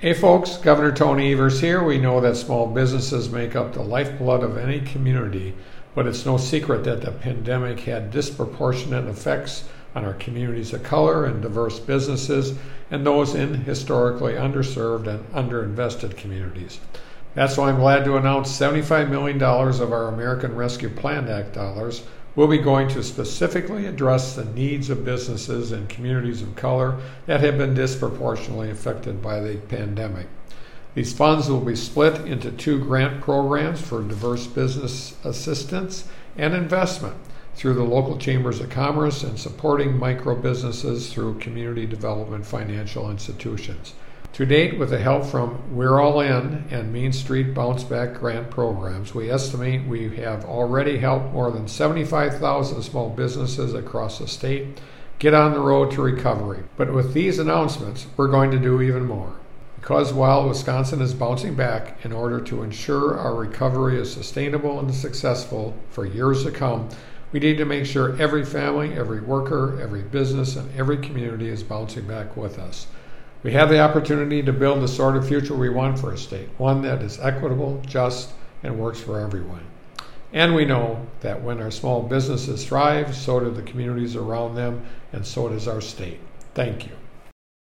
Hey folks, Governor Tony Evers here. We know that small businesses make up the lifeblood of any community, but it's no secret that the pandemic had disproportionate effects on our communities of color and diverse businesses and those in historically underserved and underinvested communities. That's why I'm glad to announce $75 million of our American Rescue Plan Act dollars will be going to specifically address the needs of businesses and communities of color that have been disproportionately affected by the pandemic. These funds will be split into two grant programs for diverse business assistance and investment through the local chambers of commerce and supporting micro businesses through community development financial institutions. To date, with the help from We're All In and Main Street Bounce Back grant programs, we estimate we have already helped more than 75,000 small businesses across the state get on the road to recovery. But with these announcements, we're going to do even more. Because while Wisconsin is bouncing back in order to ensure our recovery is sustainable and successful for years to come, we need to make sure every family, every worker, every business, and every community is bouncing back with us. We have the opportunity to build the sort of future we want for a state, one that is equitable, just, and works for everyone. And we know that when our small businesses thrive, so do the communities around them, and so does our state. Thank you.